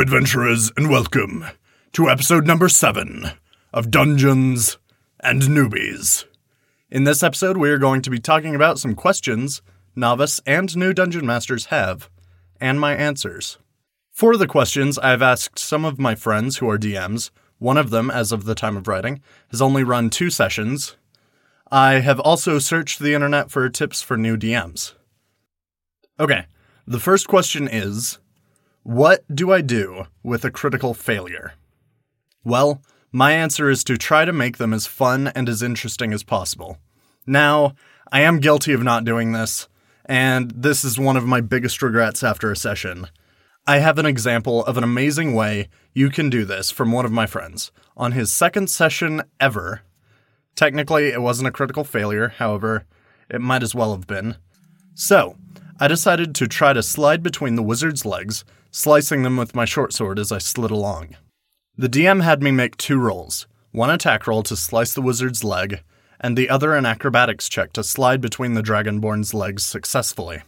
Adventurers, and welcome to episode number seven of Dungeons and Newbies. In this episode, we are going to be talking about some questions novice and new dungeon masters have, and my answers. For the questions, I have asked some of my friends who are DMs. One of them, as of the time of writing, has only run two sessions. I have also searched the internet for tips for new DMs. Okay, the first question is What do I do with a critical failure? Well, my answer is to try to make them as fun and as interesting as possible. Now, I am guilty of not doing this, and this is one of my biggest regrets after a session. I have an example of an amazing way you can do this from one of my friends on his second session ever. Technically, it wasn't a critical failure, however, it might as well have been. So, I decided to try to slide between the wizard's legs, slicing them with my short sword as I slid along. The DM had me make two rolls one attack roll to slice the wizard's leg, and the other an acrobatics check to slide between the dragonborn's legs successfully.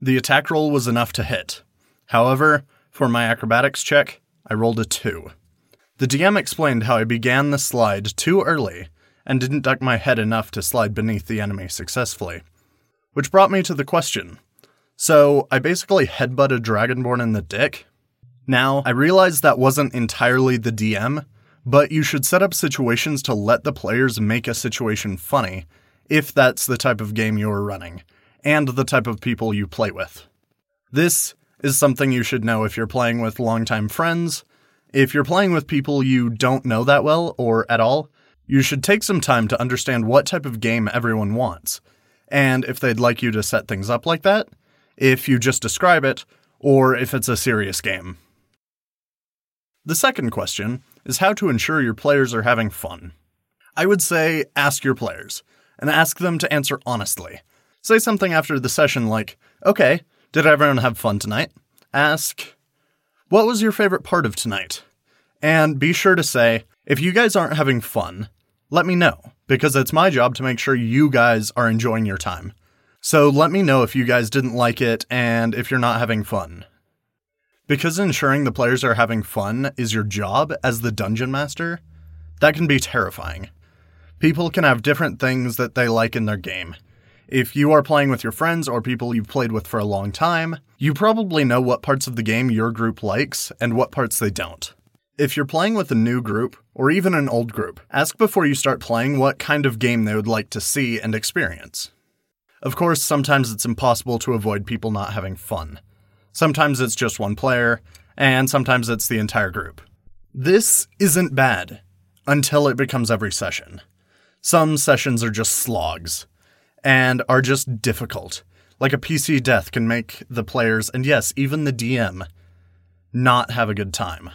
The attack roll was enough to hit. However, for my acrobatics check, I rolled a 2. The DM explained how I began the slide too early and didn't duck my head enough to slide beneath the enemy successfully. Which brought me to the question. So, I basically headbutt a dragonborn in the dick? Now, I realize that wasn't entirely the DM, but you should set up situations to let the players make a situation funny, if that's the type of game you're running, and the type of people you play with. This is something you should know if you're playing with longtime friends. If you're playing with people you don't know that well or at all, you should take some time to understand what type of game everyone wants, and if they'd like you to set things up like that, if you just describe it, or if it's a serious game. The second question is how to ensure your players are having fun. I would say ask your players, and ask them to answer honestly. Say something after the session like, okay, did everyone have fun tonight? Ask, what was your favorite part of tonight? And be sure to say, if you guys aren't having fun, let me know, because it's my job to make sure you guys are enjoying your time. So let me know if you guys didn't like it and if you're not having fun. Because ensuring the players are having fun is your job as the dungeon master, that can be terrifying. People can have different things that they like in their game. If you are playing with your friends or people you've played with for a long time, you probably know what parts of the game your group likes and what parts they don't. If you're playing with a new group, or even an old group, ask before you start playing what kind of game they would like to see and experience. Of course, sometimes it's impossible to avoid people not having fun. Sometimes it's just one player, and sometimes it's the entire group. This isn't bad until it becomes every session. Some sessions are just slogs and are just difficult. Like a PC death can make the players, and yes, even the DM, not have a good time.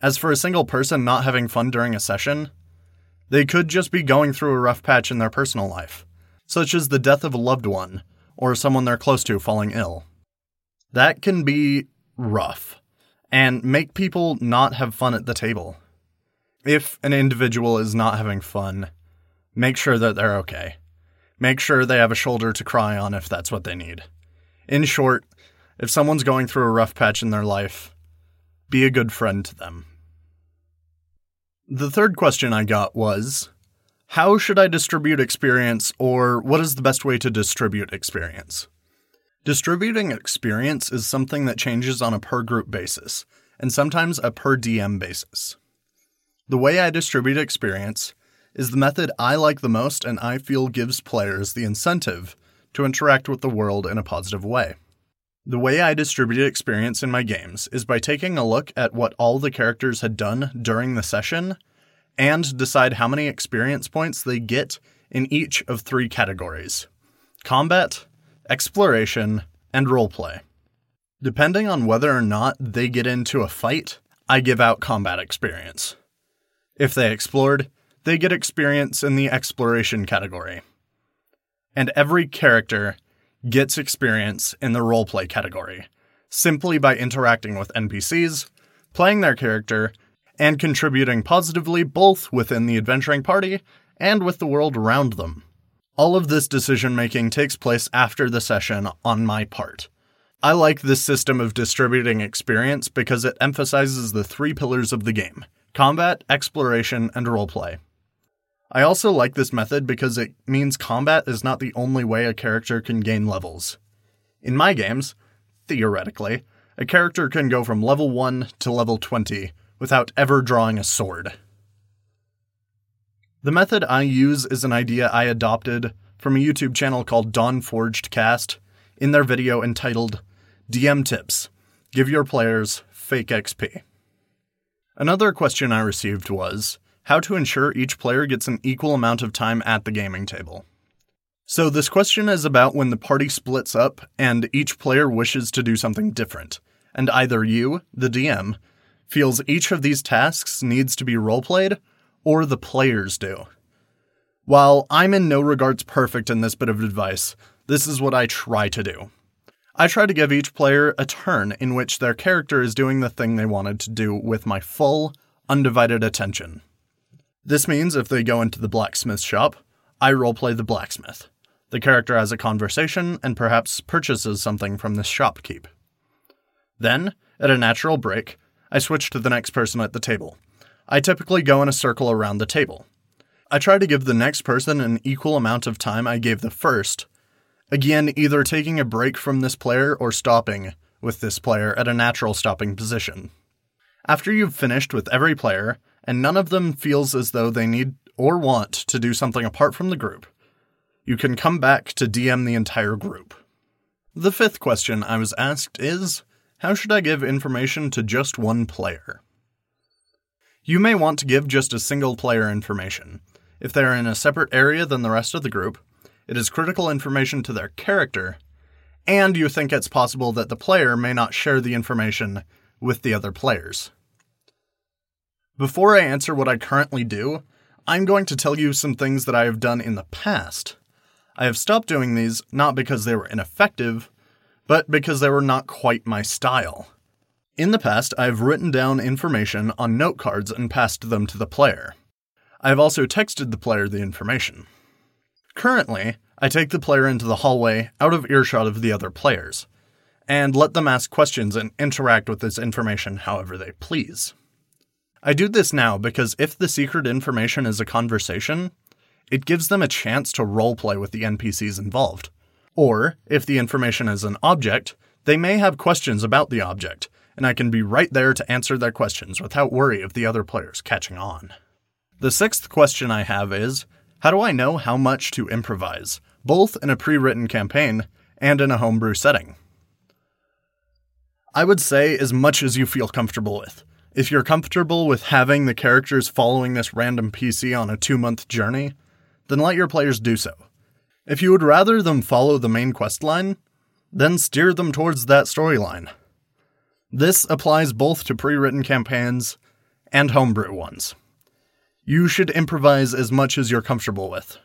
As for a single person not having fun during a session, they could just be going through a rough patch in their personal life, such as the death of a loved one or someone they're close to falling ill that can be rough and make people not have fun at the table. If an individual is not having fun, make sure that they're okay. Make sure they have a shoulder to cry on if that's what they need. In short, if someone's going through a rough patch in their life, be a good friend to them. The third question I got was How should I distribute experience, or what is the best way to distribute experience? Distributing experience is something that changes on a per group basis, and sometimes a per DM basis. The way I distribute experience is the method I like the most and I feel gives players the incentive to interact with the world in a positive way. The way I distribute experience in my games is by taking a look at what all the characters had done during the session and decide how many experience points they get in each of three categories combat, exploration, and roleplay. Depending on whether or not they get into a fight, I give out combat experience. If they explored, they get experience in the exploration category. And every character gets experience in the roleplay category, simply by interacting with NPCs, playing their character, and contributing positively both within the adventuring party and with the world around them. All of this decision making takes place after the session on my part. I like this system of distributing experience because it emphasizes the three pillars of the game combat, exploration, and roleplay. I also like this method because it means combat is not the only way a character can gain levels. In my games, theoretically, a character can go from level 1 to level 20 without ever drawing a sword. The method I use is an idea I adopted from a YouTube channel called Dawn Forged Cast in their video entitled DM Tips Give Your Players Fake XP. Another question I received was how to ensure each player gets an equal amount of time at the gaming table. So, this question is about when the party splits up and each player wishes to do something different, and either you, the DM, feels each of these tasks needs to be roleplayed, or the players do. While I'm in no regards perfect in this bit of advice, this is what I try to do. I try to give each player a turn in which their character is doing the thing they wanted to do with my full, undivided attention. This means if they go into the blacksmith shop, I roleplay the blacksmith. The character has a conversation and perhaps purchases something from the shopkeep. Then, at a natural break, I switch to the next person at the table. I typically go in a circle around the table. I try to give the next person an equal amount of time I gave the first Again, either taking a break from this player or stopping with this player at a natural stopping position. After you've finished with every player, and none of them feels as though they need or want to do something apart from the group, you can come back to DM the entire group. The fifth question I was asked is How should I give information to just one player? You may want to give just a single player information. If they're in a separate area than the rest of the group, it is critical information to their character, and you think it's possible that the player may not share the information with the other players. Before I answer what I currently do, I'm going to tell you some things that I have done in the past. I have stopped doing these not because they were ineffective, but because they were not quite my style. In the past, I have written down information on note cards and passed them to the player. I have also texted the player the information. Currently, I take the player into the hallway out of earshot of the other players, and let them ask questions and interact with this information however they please. I do this now because if the secret information is a conversation, it gives them a chance to roleplay with the NPCs involved. Or, if the information is an object, they may have questions about the object, and I can be right there to answer their questions without worry of the other players catching on. The sixth question I have is how do I know how much to improvise, both in a pre written campaign and in a homebrew setting? I would say as much as you feel comfortable with. If you're comfortable with having the characters following this random PC on a two month journey, then let your players do so. If you would rather them follow the main quest line, then steer them towards that storyline. This applies both to pre written campaigns and homebrew ones. You should improvise as much as you're comfortable with.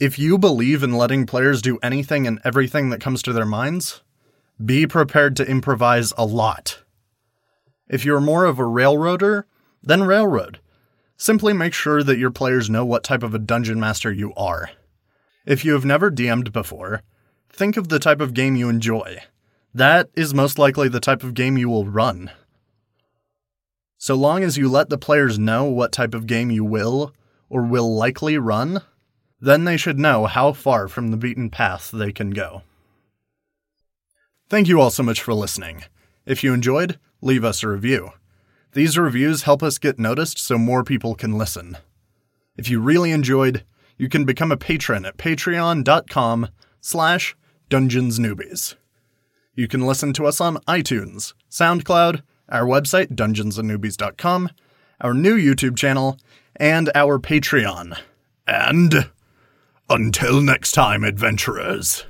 If you believe in letting players do anything and everything that comes to their minds, be prepared to improvise a lot. If you're more of a railroader, then railroad. Simply make sure that your players know what type of a dungeon master you are. If you have never DM'd before, think of the type of game you enjoy. That is most likely the type of game you will run. So long as you let the players know what type of game you will or will likely run, then they should know how far from the beaten path they can go. Thank you all so much for listening. If you enjoyed, leave us a review. These reviews help us get noticed so more people can listen. If you really enjoyed, you can become a patron at patreon.com slash dungeonsnewbies. You can listen to us on iTunes, SoundCloud, our website, dungeonsandnewbies.com, our new YouTube channel, and our Patreon. And until next time, adventurers.